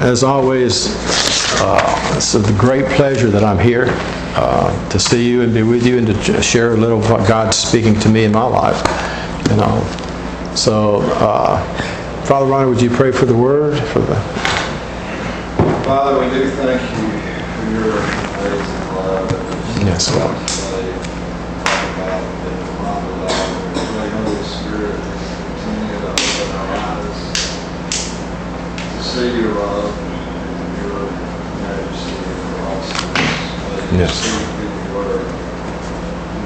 as always, uh, it's a great pleasure that I'm here uh, to see you and be with you and to share a little of what God's speaking to me in my life. You know, so uh, Father Ronnie, would you pray for the word? For the Father, we do thank you for your amazing love Yes, Lord. displayed about in the Father love. We pray, Holy Spirit, that you continue to open our eyes to see your love and your majesty and your awesomeness. May you Yes. speak through your word,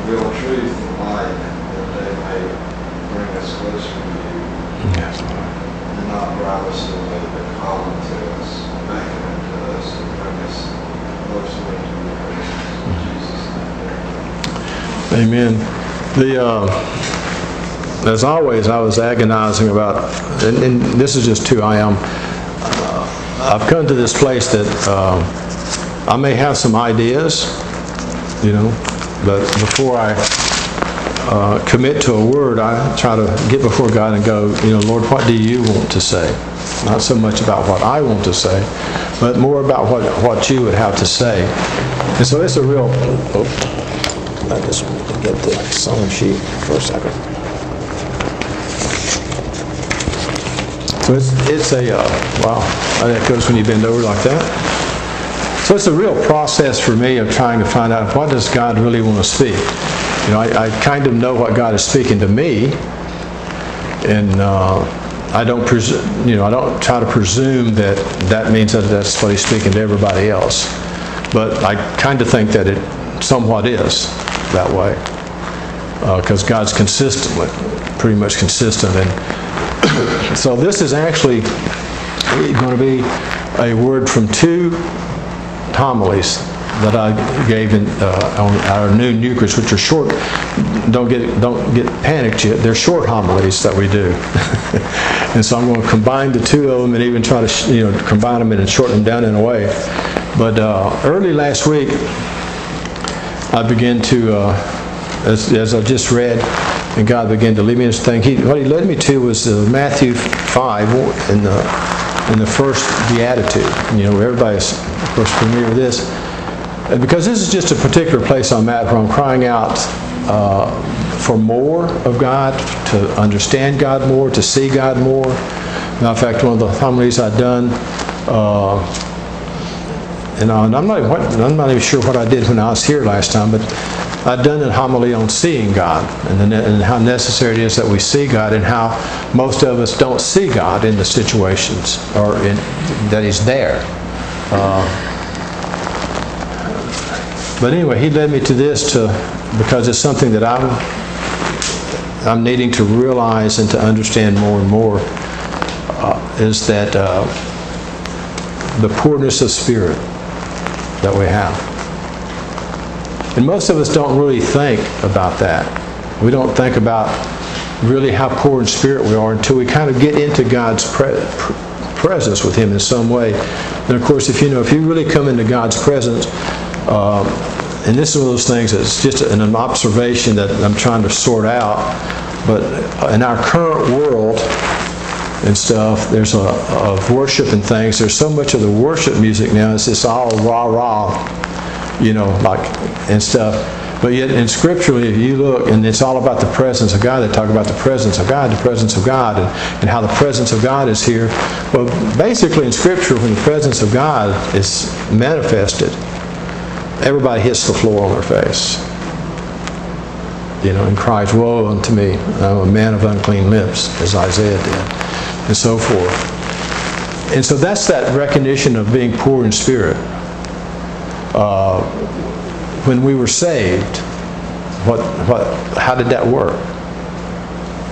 reveal truth and light that they may bring us closer to you yes, Lord. and not drive us away, but call unto us, beckon unto us, and bring us closer into your presence. In Jesus' name. Amen. The, uh, as always, I was agonizing about, and, and this is just who I am. Uh, I've come to this place that uh, I may have some ideas, you know, but before I uh, commit to a word, I try to get before God and go, you know, Lord, what do you want to say? Not so much about what I want to say, but more about what, what you would have to say. And so it's a real, oh, I just want to get the song sheet for a second. So it's, it's a, uh, wow, that goes when you bend over like that. So it's a real process for me of trying to find out what does God really want to speak. You know, I, I kind of know what God is speaking to me, and uh, I don't presume, you know, I don't try to presume that that means that that's what He's speaking to everybody else. But I kind of think that it somewhat is that way, because God's consistent, with- pretty much consistent, and so this is actually going to be a word from two homilies that I gave in, uh, on our noon Eucharist, which are short. Don't get don't get panicked yet. They're short homilies that we do, and so I'm going to combine the two of them and even try to you know combine them and shorten them down in a way. But uh, early last week, I began to, uh, as, as I just read, and God began to lead me in this thing. He, what He led me to was uh, Matthew 5 in the, in the first beatitude. You know, everybody's, course, familiar with this. And because this is just a particular place I'm at where I'm crying out uh, for more of God, to understand God more, to see God more. Now, in fact, one of the homilies I'd done, uh, and uh, and I'm not, even- I'm not even sure what I did when I was here last time, but I'd done a homily on seeing God and, the and how necessary it is that we see God and how most of us don't see God in the situations or in, that He's there. Uh, But anyway, He led me to this to, because it's something that I'm, I'm needing to realize and to understand more and more, uh, is that uh, the poorness of spirit that we have. And most of us don't really think about that. We don't think about really how poor in spirit we are until we kind of get into God's pre- presence with Him in some way. And of course, if you know, if you really come into God's presence, um, and this is one of those things that's just an, an observation that I'm trying to sort out. But in our current world, and stuff. There's a of worship and things. There's so much of the worship music now. It's just all rah rah, you know, like and stuff. But yet in scripturally, if you look, and it's all about the presence of God. They talk about the presence of God, the presence of God, and, and how the presence of God is here. Well, basically in scripture, when the presence of God is manifested, everybody hits the floor on their face you know, and cries, Woe unto me, I'm a man of unclean lips, as Isaiah did, and so forth. And so that's that recognition of being poor in spirit. Uh, when we were saved, what, what, how did that work?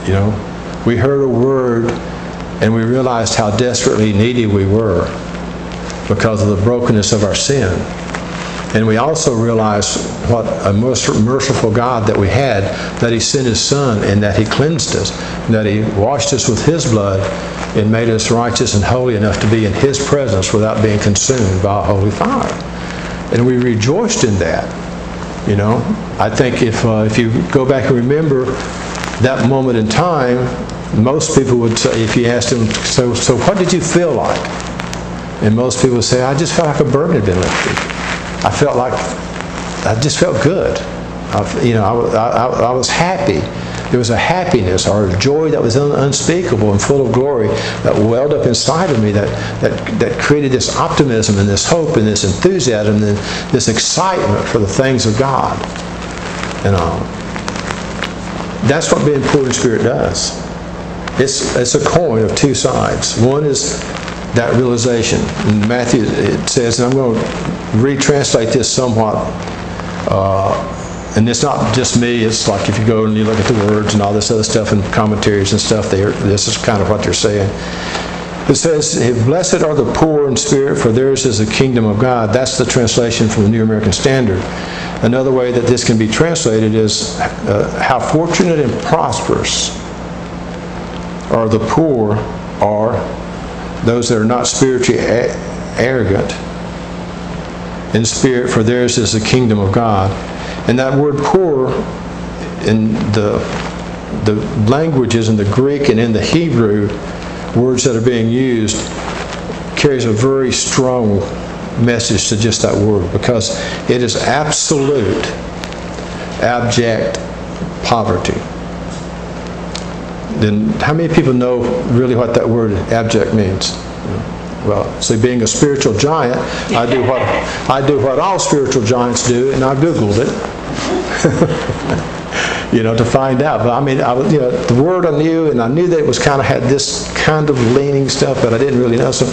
You know, we heard a word and we realized how desperately needy we were because of the brokenness of our sin. And we also realized what a merc- merciful God that we had, that He sent His Son and that He cleansed us, that He washed us with His blood and made us righteous and holy enough to be in His presence without being consumed by a holy fire. And we rejoiced in that. You know, I think if, uh, if you go back and remember that moment in time, most people would say, if you asked them, so, so what did you feel like? And most people say, I just felt like a burden had been lifted. I felt like, I just felt good. I, you know, I, I I was happy. There was a happiness or a joy that was unspeakable and full of glory that welled up inside of me that, that, that created this optimism and this hope and this enthusiasm and this excitement for the things of God. And um, that's what being poor in spirit does. It's, it's a coin of two sides. One is that realization. In Matthew, it says, and I'm going to retranslate this somewhat, uh, and it's not just me, it's like if you go and you look at the words and all this other stuff and commentaries and stuff this is kind of what they're saying. It says, Blessed are the poor in spirit, for theirs is the kingdom of God. That's the translation from the New American Standard. Another way that this can be translated is, uh, How fortunate and prosperous are the poor are those that are not spiritually a- arrogant in spirit, for theirs is the kingdom of God. And that word poor in the, the languages in the Greek and in the Hebrew, words that are being used, carries a very strong message to just that word because it is absolute, abject poverty then how many people know really what that word abject means? Well, see, being a spiritual giant, I do what I do what all spiritual giants do, and I googled it. you know, to find out. But I mean, I, was- you know, the word I knew, and I knew that it was kind of had this kind of leaning stuff, but I didn't really know. So,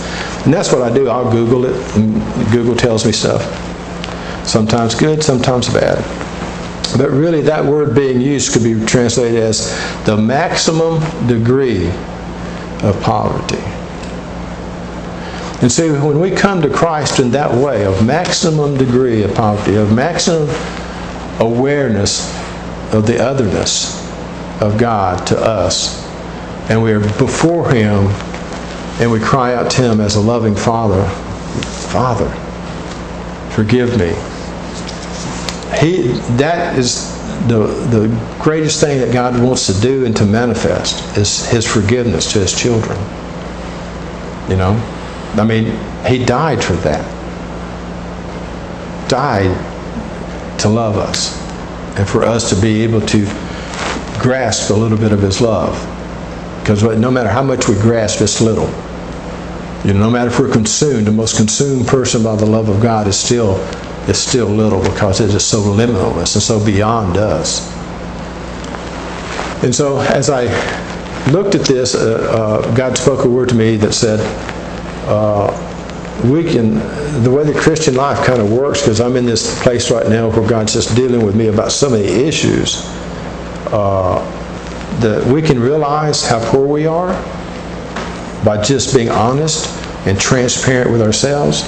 and that's what I do. I'll Google it, and Google tells me stuff. Sometimes good, sometimes bad. But really, that word being used could be translated as the maximum degree of poverty. And see, when we come to Christ in that way of maximum degree of poverty, of maximum awareness of the otherness of God to us, and we are before Him and we cry out to Him as a loving Father, Father, forgive me. He, that is the, the greatest thing that God wants to do and to manifest is His forgiveness to His children. You know? I mean, He died for that. Died to love us and for us to be able to grasp a little bit of His love. Because no matter how much we grasp, it's little. You know, no matter if we're consumed, the most consumed person by the love of God is still is still little because it is so limitless and so beyond us. And so, as I looked at this, uh, uh, God spoke a word to me that said, uh, "We can." The way the Christian life kind of works, because I'm in this place right now where God's just dealing with me about so many issues. Uh, that we can realize how poor we are by just being honest and transparent with ourselves.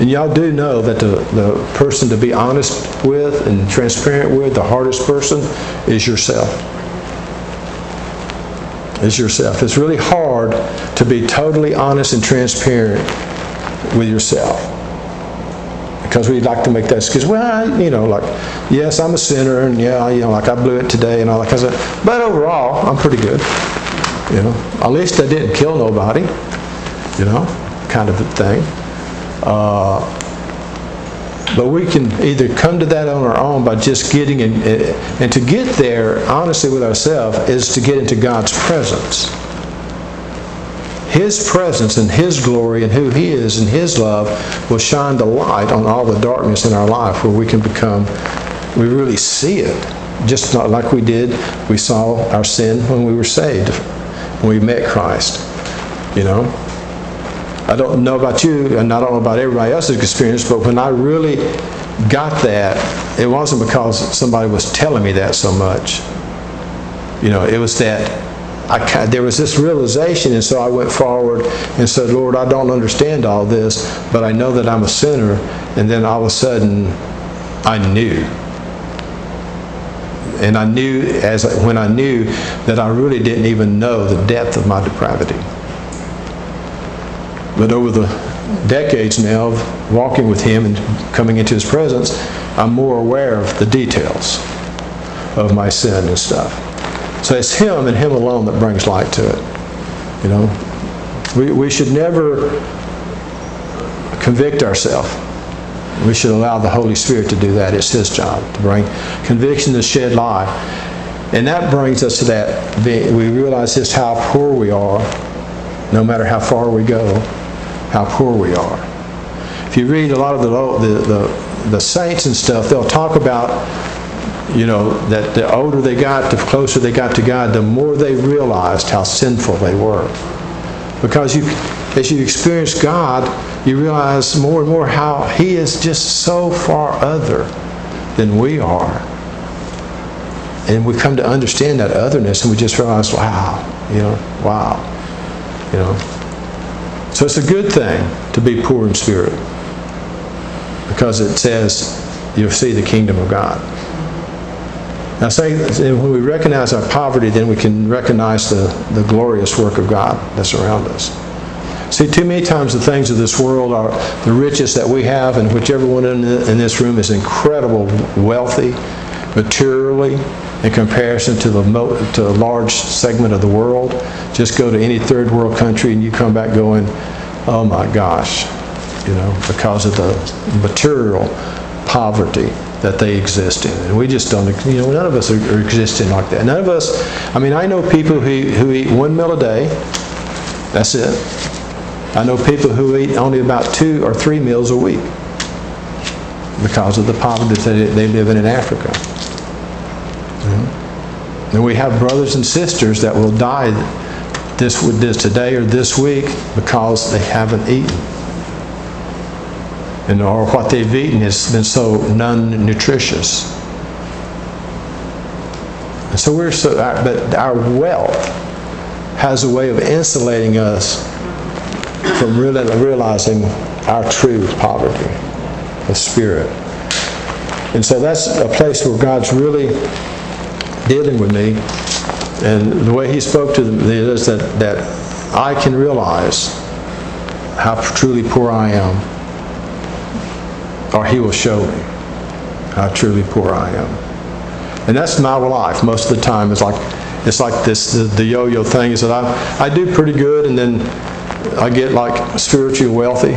And y'all do know that the, the person to be honest with and transparent with, the hardest person, is yourself. Is yourself. It's really hard to be totally honest and transparent with yourself. Because we like to make that excuse, well, I- you know, like, yes, I'm a sinner, and yeah, you know, like I blew it today and all that kind of stuff. But overall, I'm pretty good. You know, at least I didn't kill nobody, you know, kind of a thing. Uh, but we can either come to that on our own by just getting in, and to get there honestly with ourselves is to get into God's presence. His presence and His glory and who He is and His love will shine the light on all the darkness in our life where we can become, we really see it. Just not like we did, we saw our sin when we were saved, when we met Christ. You know? I don't know about you, and I don't know about everybody else's experience, but when I really got that, it wasn't because somebody was telling me that so much. You know, it was that I, there was this realization, and so I went forward and said, Lord, I don't understand all this, but I know that I'm a sinner. And then all of a sudden, I knew. And I knew, as when I knew, that I really didn't even know the depth of my depravity. But over the decades now of walking with Him and coming into His presence, I'm more aware of the details of my sin and stuff. So it's Him and Him alone that brings light to it. You know, we, we should never convict ourselves. We should allow the Holy Spirit to do that. It's His job to bring conviction to shed light. And that brings us to that. We realize just how poor we are, no matter how far we go, how poor we are. If you read a lot of the, the, the, the saints and stuff, they'll talk about, you know, that the older they got, the closer they got to God, the more they realized how sinful they were. Because you, as you experience God, you realize more and more how He is just so far other than we are. And we come to understand that otherness and we just realize, wow, you know, wow. You know. So it's a good thing to be poor in spirit. Because it says you'll see the kingdom of God. Now, say, when we recognize our poverty, then we can recognize the, the glorious work of God that's around us. See, too many times the things of this world are the riches that we have, and whichever one in, in this room is incredible wealthy, materially, in comparison to the to a large segment of the world. Just go to any third world country and you come back going, "Oh my gosh," you know, because of the material poverty that they exist in. And we just don't, you know, none of us are, are existing like that. None of us, I mean, I know people who, who eat one meal a day. That's it. I know people who eat only about two or three meals a week because of the poverty that they live in in Africa. Mm-hmm. And we have brothers and sisters that will die this, this today or this week because they haven't eaten. And or what they've eaten has been so non-nutritious. And so we're so, but our wealth has a way of insulating us from really realizing our true poverty of spirit. And so that's a place where God's really dealing with me. And the way he spoke to me is that, that I can realize how truly poor I am, or he will show me how truly poor I am. And that's my life most of the time. It's like it's like this the, the yo-yo thing is that I I do pretty good and then I get like spiritually wealthy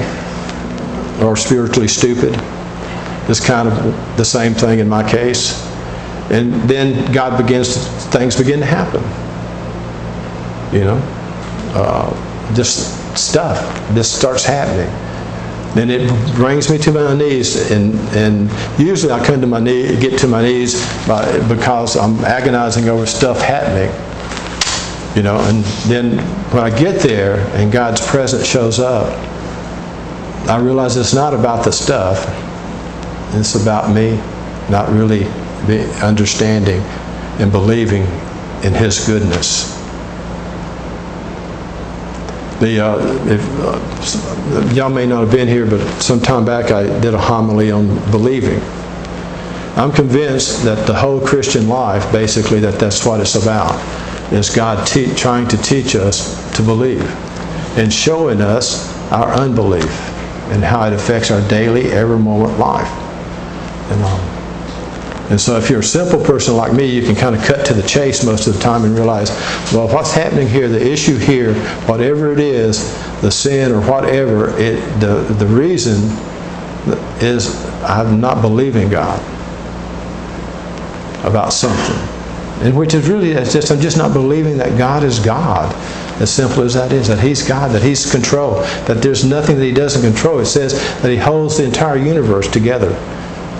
or spiritually stupid. It's kind of the same thing in my case. And then God begins, to, things begin to happen. You know? Uh, just stuff. This starts happening. And it brings me to my knees, and, and usually I come to my knee, get to my knees by, because I'm agonizing over stuff happening. You know, and then when I get there and God's presence shows up, I realize it's not about the stuff. It's about me not really understanding and believing in His goodness. The, uh, if, uh, y'all may not have been here, but some time back I did a homily on believing. I'm convinced that the whole Christian life, basically, that that's what it's about, is God te- trying to teach us to believe and showing us our unbelief and how it affects our daily, every moment life. And, um, and so if you're a simple person like me, you can kind of cut to the chase most of the time and realize, well, what's happening here, the issue here, whatever it is, the sin or whatever, it, the, the reason is I'm not believing God about something. And which is really, it's just, I'm just not believing that God is God. As simple as that is, that He's God, that He's control, that there's nothing that He doesn't control. It says that He holds the entire universe together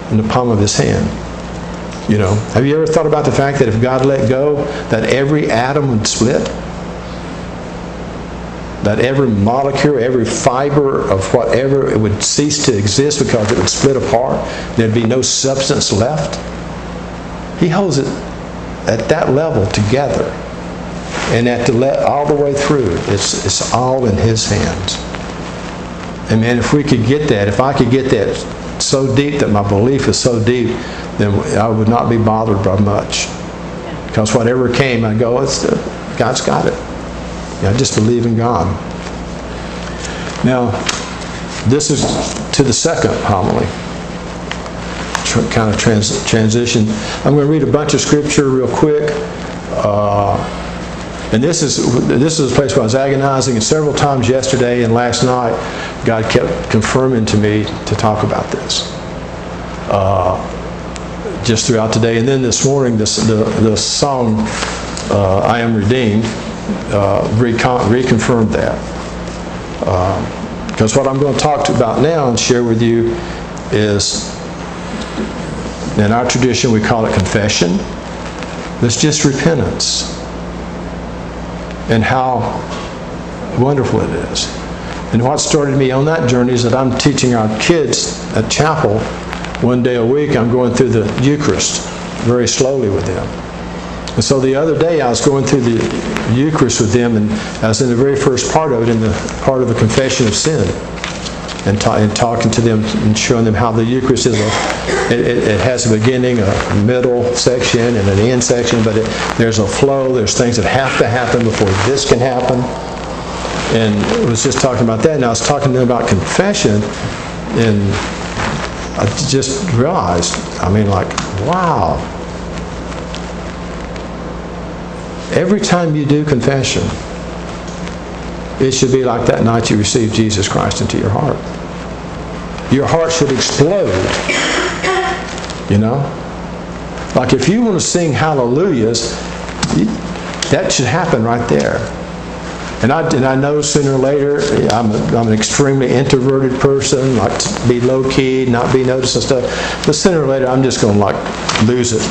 in the palm of His hand. You know, have you ever thought about the fact that if God let go, that every atom would split? That every molecule, every fiber of whatever, it would cease to exist because it would split apart. There'd be no substance left. He holds it at that level together. And at the le- all the way through, it's, it's all in His hands. And man, if we could get that, if I could get that so deep that my belief is so deep then I would not be bothered by much. Because whatever came, I go, it's, God's got it. Yeah, I just believe in God. Now, this is to the second homily. kind of trans- transition. I'm going to read a bunch of scripture real quick. Uh, and this is this is a place where I was agonizing and several times yesterday and last night God kept confirming to me to talk about this. Uh, just throughout the day. And then this morning, this, the, the song, uh, I Am Redeemed, uh, recon- reconfirmed that. Because what I'm going to talk about now and share with you is, in our tradition, we call it confession. It's just repentance. And how wonderful it is. And what started me on that journey is that I'm teaching our kids at chapel one day a week. I'm going through the Eucharist very slowly with them. And so the other day I was going through the Eucharist with them, and I was in the very first part of it, in the part of the confession of sin, and, ta- and talking to them and showing them how the Eucharist is a, it, it, has a beginning, a middle section, and an end section, but it, there's a flow. There's things that have to happen before this can happen. And I was just talking about that, and I was talking to them about confession, and I just realized, I mean, like, wow. Every time you do confession, it should be like that night you received Jesus Christ into your heart. Your heart should explode. You know? Like if you want to sing hallelujahs, that should happen right there. And I, and I know sooner or later, I'm, a, I'm an extremely introverted person, like to be low key, not be noticed and stuff. But sooner or later, I'm just going to like lose it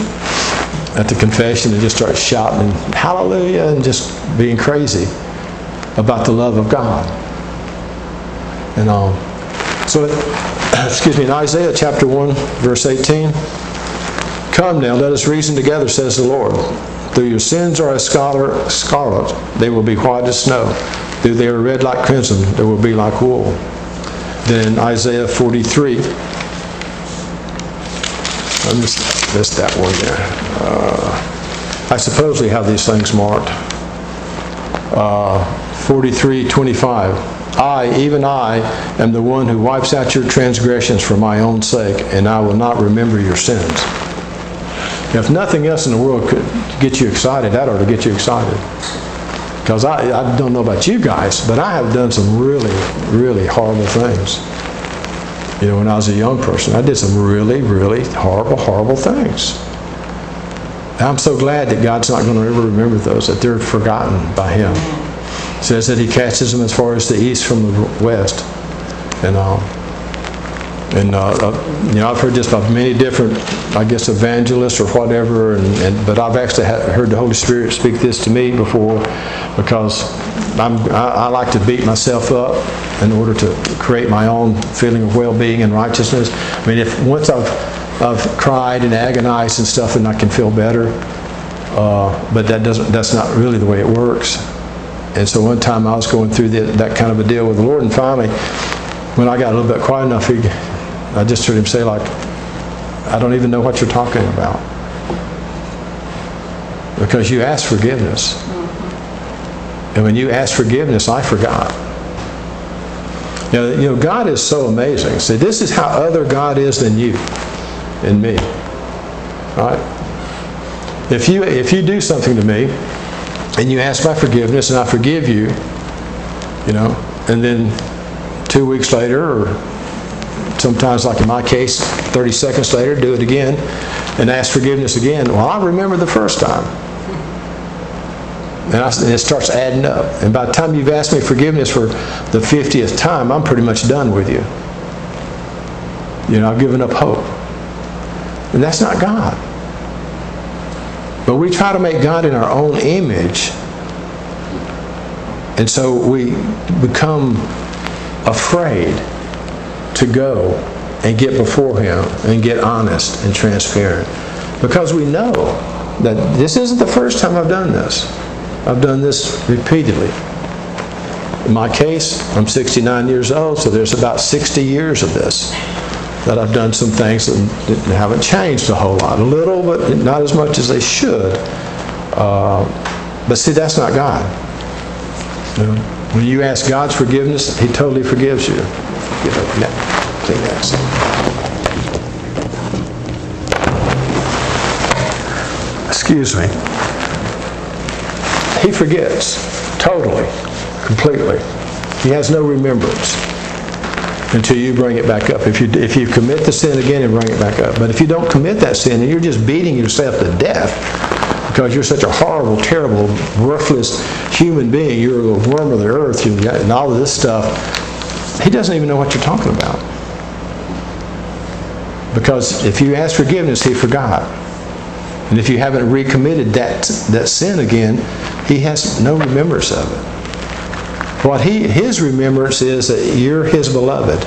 at the confession and just start shouting hallelujah and just being crazy about the love of God. And um, so, excuse me, in Isaiah chapter 1, verse 18, Come now, let us reason together, says the Lord. Though your sins are as scarlet, scarlet, they will be white as snow. Though they are red like crimson, they will be like wool. Then Isaiah 43, I missed, missed that one there. Uh, I suppose we have these things marked. Uh, 43, 25. I, even I, am the one who wipes out your transgressions for my own sake, and I will not remember your sins. If nothing else in the world could get you excited, that ought to get you excited. Because I, I don't know about you guys, but I have done some really, really horrible things. You know, when I was a young person, I did some really, really horrible, horrible things. I'm so glad that God's not going to ever remember those, that they're forgotten by Him. It says that He catches them as far as the east from the west. And all. And, uh, uh, you know, I've heard this by many different, I guess, evangelists or whatever, and, and but I've actually heard the Holy Spirit speak this to me before because I'm, I, I like to beat myself up in order to create my own feeling of well-being and righteousness. I mean, if once I've, I've cried and agonized and stuff, then I can feel better. Uh, but that doesn't, that's not really the way it works. And so one time I was going through the, that kind of a deal with the Lord, and finally, when I got a little bit quiet enough, he, I just heard him say, like, I don't even know what you're talking about. Because you asked forgiveness. And when you asked forgiveness, I forgot. Know, you know, God is so amazing. See, this is how other God is than you and me. Right? If you if you do something to me and you ask my forgiveness and I forgive you, you know, and then two weeks later or sometimes like in my case 30 seconds later do it again and ask forgiveness again. Well i remember the first time. And, I, and, it starts adding up. And by the time you've asked me forgiveness for the 50th time i'm pretty much done with you. You know i've given up hope. And that's not god. But we try to make god in our own image. And so we become afraid to go and get before Him and get honest and transparent. Because we know that this isn't the first time I've done this. I've done this repeatedly. In my case, I'm 69 years old, so there's about 60 years of this that I've done some things that haven't changed a whole lot. A little, but not as much as they should. Uh, but see, that's not God. You know, when you ask God's forgiveness, He totally forgives you. Get a net, Kleenex. Excuse me. He forgets totally, completely. He has no remembrance. until you bring it back up. If you, if you commit the sin again and bring it back up. But if you don't commit that sin and you're just beating yourself to death because you're such a horrible, terrible, worthless human being, you're a worm of the earth, you and all of this stuff, he doesn't even know what you're talking about. Because if you ask forgiveness, he forgot. And if you haven't recommitted that, that sin again, he has no remembrance of it. What he, his remembrance is that you're his beloved.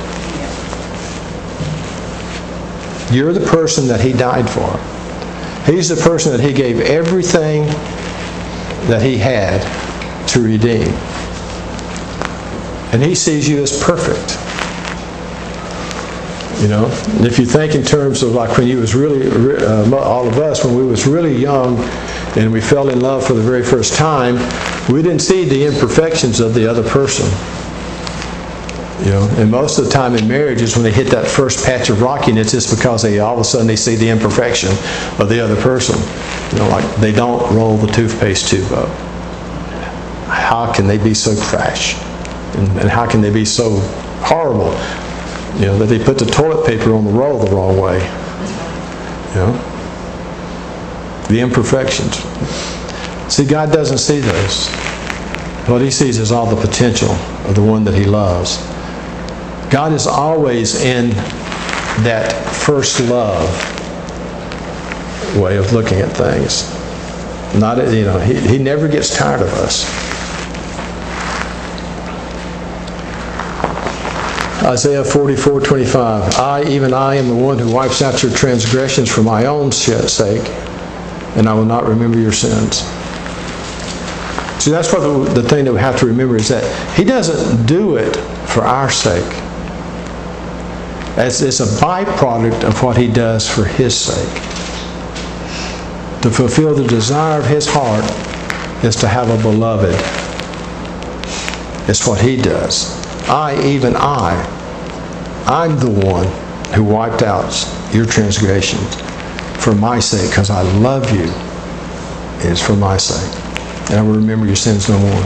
You're the person that he died for. He's the person that he gave everything that he had to redeem. And he sees you as perfect. You know, and if you think in terms of like when you was really, uh, all of us, when we was really young and we fell in love for the very first time, we didn't see the imperfections of the other person. You know, and most of the time in marriages, when they hit that first patch of rockiness, it's because they all of a sudden they see the imperfection of the other person. You know, like they don't roll the toothpaste tube up. How can they be so trash? And, and how can they be so horrible? You know, that they put the toilet paper on the roll the wrong way. You know? The imperfections. See, God doesn't see those. What He sees is all the potential of the one that He loves. God is always in that first love way of looking at things. Not, you know, He, he never gets tired of us. Isaiah 44, 25. I, even I, am the one who wipes out your transgressions for my own sake, and I will not remember your sins. See, that's what the, the thing that we have to remember is that He doesn't do it for our sake. It's, it's a byproduct of what He does for His sake. To fulfill the desire of His heart is to have a beloved. It's what He does. I, even I, I'm the one who wiped out your transgressions for my sake, because I love you. It's for my sake. And I will remember your sins no more.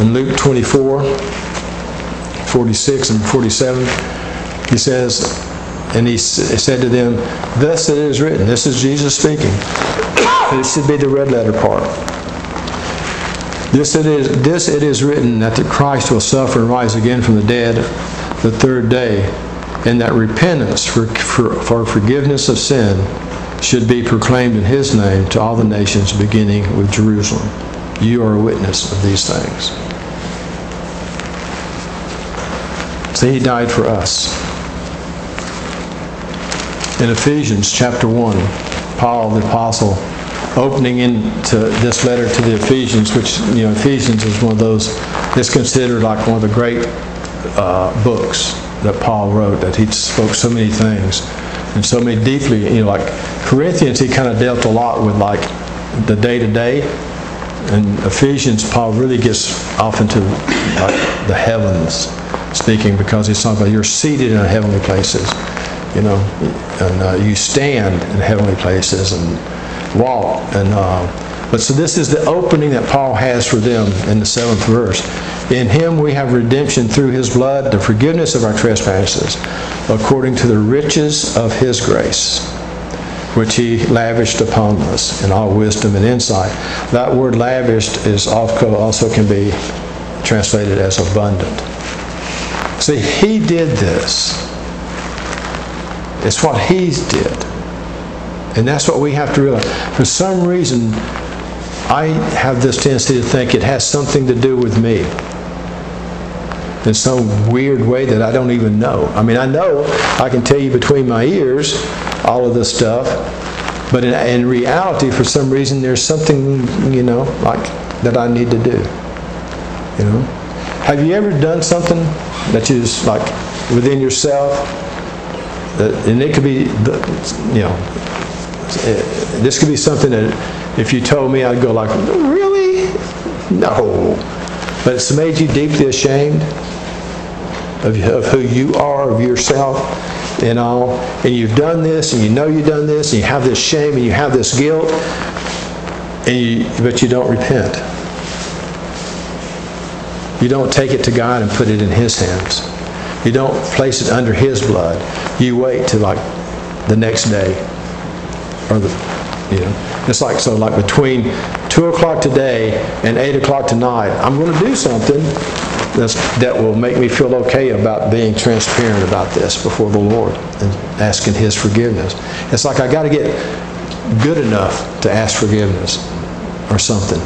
In Luke 24, 46 and 47, he says, and he said to them, Thus it is written. This is Jesus speaking. This should be the red letter part. This it is, this it is written that the Christ will suffer and rise again from the dead the third day, and that repentance for, for, for forgiveness of sin should be proclaimed in his name to all the nations, beginning with Jerusalem. You are a witness of these things. See, he died for us. In Ephesians chapter 1, Paul the Apostle opening into this letter to the Ephesians, which, you know, Ephesians is one of those, it's considered like one of the great uh, books that Paul wrote, that he spoke so many things and so many deeply, you know, like Corinthians, he kind of dealt a lot with like the day to day. And Ephesians, Paul really gets off into like the heavens speaking because he's talking about you're seated in heavenly places, you know, and uh, you stand in heavenly places and walk. And uh, but so this is the opening that Paul has for them in the seventh verse. In him we have redemption through his blood, the forgiveness of our trespasses, according to the riches of his grace, which he lavished upon us in all wisdom and insight. That word lavished is also can be translated as abundant. See, he did this. It's what he did. And that's what we have to realize. For some reason, I have this tendency to think it has something to do with me in some weird way that I don't even know. I mean, I know I can tell you between my ears all of this stuff, but in, in reality, for some reason, there's something, you know, like that I need to do. You know? Have you ever done something that is like within yourself? That, and it could be, you know, Uh, this could be something that if you told me, I'd go like, really? No. But it's made you deeply ashamed of, of who you are, of yourself, and all. And you've done this, and you know you've done this, and you have this shame, and you have this guilt, and you, but you don't repent. You don't take it to God and put it in His hands. You don't place it under His blood. You wait till like the next day, or the, you know, it's like so. Like between two o'clock today and eight o'clock tonight, I'm going to do something that's, that will make me feel okay about being transparent about this before the Lord and asking His forgiveness. It's like I got to get good enough to ask forgiveness or something.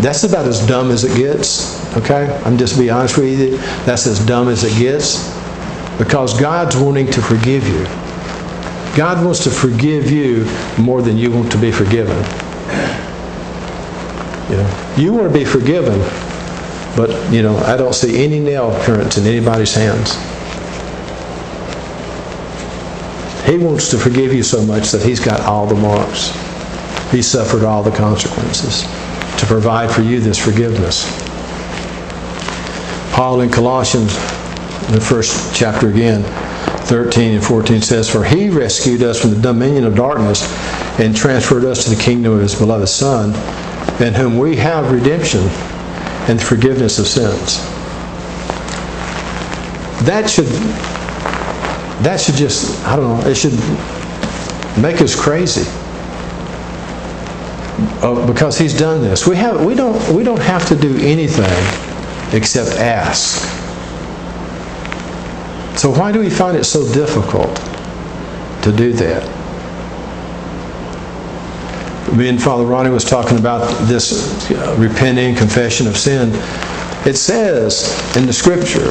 That's about as dumb as it gets, okay? I'm just be honest with you. That's as dumb as it gets because God's wanting to forgive you. God wants to forgive you more than you want to be forgiven. You know, you want to be forgiven, but you know, I don't see any nail prints in anybody's hands. He wants to forgive you so much that he's got all the marks. He suffered all the consequences to provide for you this forgiveness. Paul in Colossians, the first chapter again, 13 and 14 says, For he rescued us from the dominion of darkness and transferred us to the kingdom of his beloved Son, in whom we have redemption and forgiveness of sins. That should that should just, I don't know, it should make us crazy. Uh, because he's done this. We have we don't we don't have to do anything except ask. So why do we find it so difficult to do that? Me and Father Ronnie was talking about this uh, repenting, confession of sin. It says in the Scripture,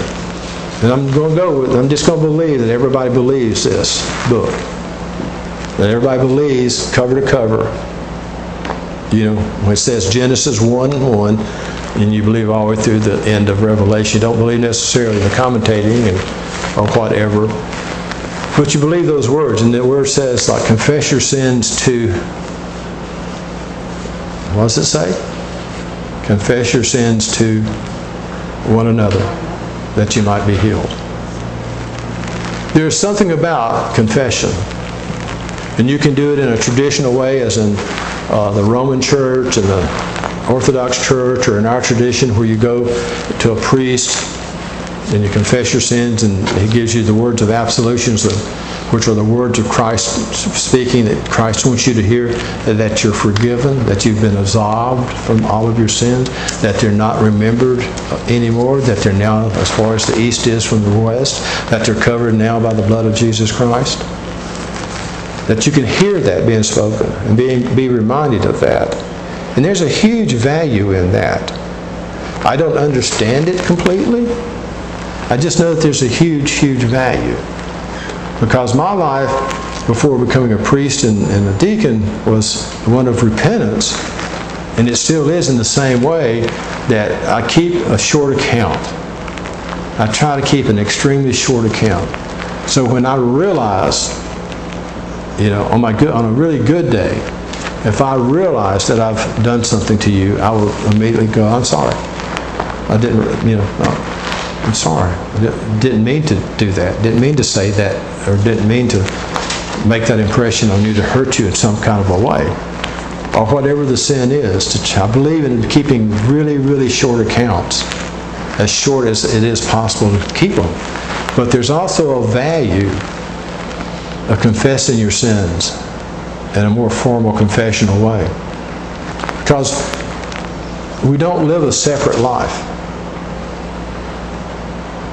and I'm going to go with. I'm just going to believe that everybody believes this book. That everybody believes cover to cover you know, when it says Genesis 1 and 1, and you believe all the way through the end of Revelation, you don't believe necessarily the commentating and, or whatever, but you believe those words. And the word says, like, confess your sins to, what does it say? Confess your sins to one another that you might be healed. There's something about confession. And you can do it in a traditional way, as in uh, the Roman church and the Orthodox church, or in our tradition, where you go to a priest and you confess your sins, and he gives you the words of absolutions, which are the words of Christ speaking that Christ wants you to hear, that you're forgiven, that you've been absolved from all of your sins, that they're not remembered anymore, that they're now as far as the east is from the west, that they're covered now by the blood of Jesus Christ that you can hear that being spoken and being, be reminded of that. And there's a huge value in that. I don't understand it completely. I just know that there's a huge, huge value. Because my life before becoming a priest and, and a deacon was one of repentance, and it still is in the same way that I keep a short account. I try to keep an extremely short account. So when I realize you know, on my good, on a really good day, if I realize that I've done something to you, I will immediately go, I'm sorry. I didn't, you know, I'm sorry. Didn't mean to do that. Didn't mean to say that, or didn't mean to make that impression on you to hurt you in some kind of a way, or whatever the sin is. To, I believe in keeping really, really short accounts, as short as it is possible to keep them. But there's also a value of confessing your sins in a more formal confessional way. Because we don't live a separate life.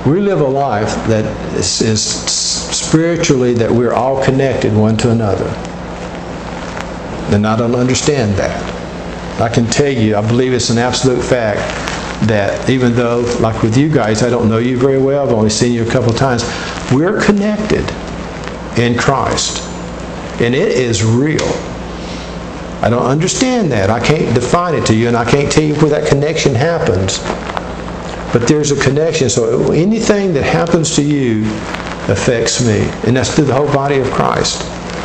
We live a life that is, is spiritually that we're all connected one to another. And I don't understand that. I can tell you, I believe it's an absolute fact that even though, like with you guys, I don't know you very well, I've only seen you a couple times, we're connected in Christ. And it is real. I don't understand that. I can't define it to you, and I can't tell you where that connection happens. But there's a connection. So anything that happens to you affects me. And that's through the whole body of Christ.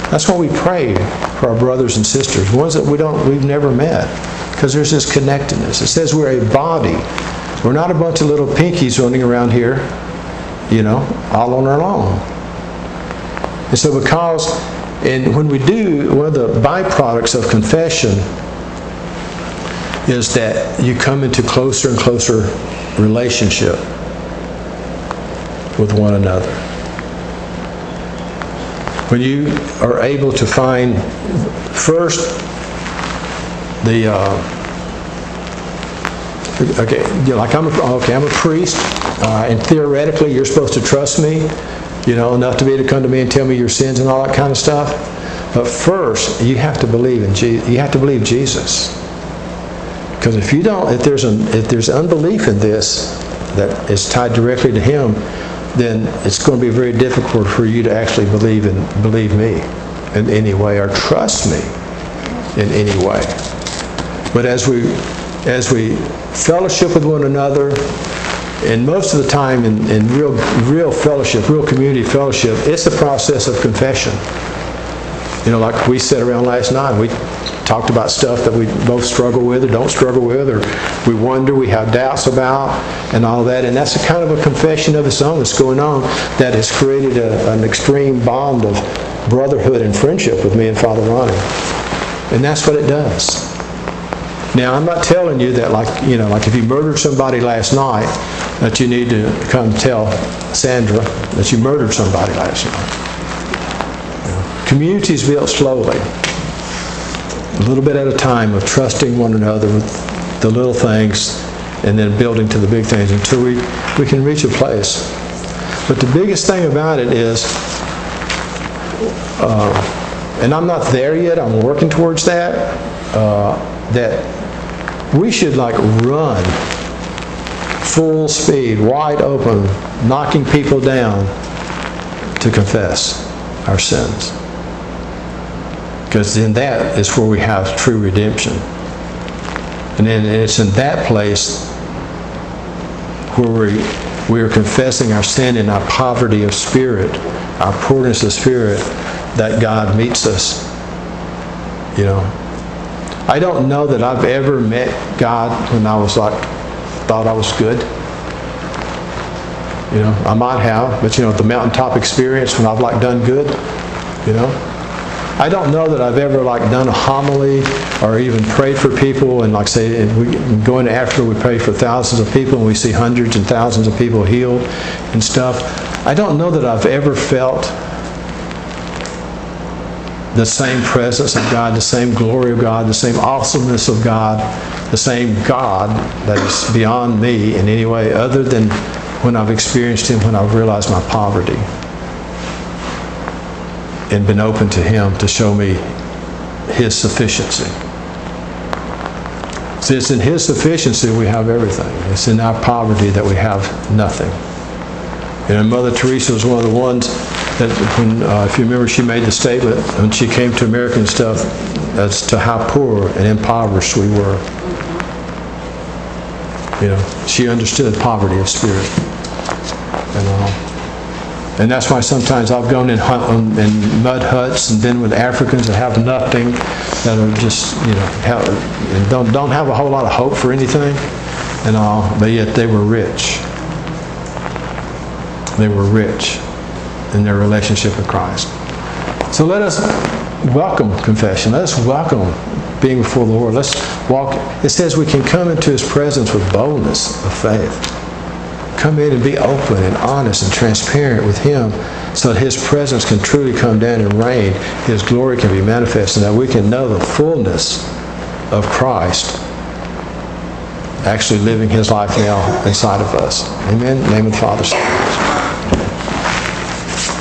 That's why we pray for our brothers and sisters, ones that we don't we've never met. Because there's this connectedness. It says we're a body. We're not a bunch of little pinkies running around here, you know, all on our own. And so because, and when we do, one of the byproducts of confession is that you come into closer and closer relationship with one another. When you are able to find first the uh, okay, like I'm a, okay, I'm a priest, uh, and theoretically you're supposed to trust me, you know, enough to be able to come to me and tell me your sins and all that kind of stuff. But first, you have to believe in Jesus. you have to believe Jesus. Because if you don't, if there's an, if there's unbelief in this that is tied directly to Him, then it's going to be very difficult for you to actually believe in believe me in any way or trust me in any way. But as we as we fellowship with one another, and most of the time in, in real real fellowship, real community fellowship, it's a process of confession. You know, like we sat around last night, we talked about stuff that we both struggle with or don't struggle with, or we wonder, we have doubts about, and all that. And that's a kind of a confession of its own that's going on that has created a, an extreme bond of brotherhood and friendship with me and Father Ronnie. And that's what it does. Now, I'm not telling you that, like, you know, like if you murdered somebody last night, that you need to come tell Sandra that you murdered somebody last night. Community is built slowly, a little bit at a time of trusting one another with the little things and then building to the big things until we, we can reach a place. But the biggest thing about it is, uh, and I'm not there yet, I'm working towards that, uh, that we should like run full speed, wide open, knocking people down to confess our sins. Because in that is where we have true redemption. And then it's in that place where we, we are confessing our sin and our poverty of spirit, our poorness of spirit, that God meets us. You know, I don't know that I've ever met God when I was like, thought I was good. You know, I might have, but you know, the mountaintop experience when I've like done good, you know. I don't know that I've ever like done a homily or even prayed for people and like say we go into Africa we pray for thousands of people and we see hundreds and thousands of people healed and stuff. I don't know that I've ever felt the same presence of God, the same glory of God, the same awesomeness of God, the same God that is beyond me in any way other than when I've experienced Him, when I've realized my poverty and been open to Him to show me His sufficiency. See, it's in His sufficiency we have everything. It's in our poverty that we have nothing. And Mother Teresa was one of the ones that, when, uh, if you remember, she made the statement when she came to America and stuff as to how poor and impoverished we were. You know, she understood poverty of spirit. And, that's why sometimes I've gone in, um, in mud huts and been with Africans that have nothing, that are just, you know, have, don't, don't have a whole lot of hope for anything and all, but yet they were rich. They were rich in their relationship with Christ. So let us welcome confession. Let us welcome being before the Lord. Let's walk. It says we can come into His presence with boldness of faith come in and be open and honest and transparent with Him so that His presence can truly come down and reign. His glory can be manifest and that we can know the fullness of Christ actually living His life now inside of us. Amen. Name of the Father.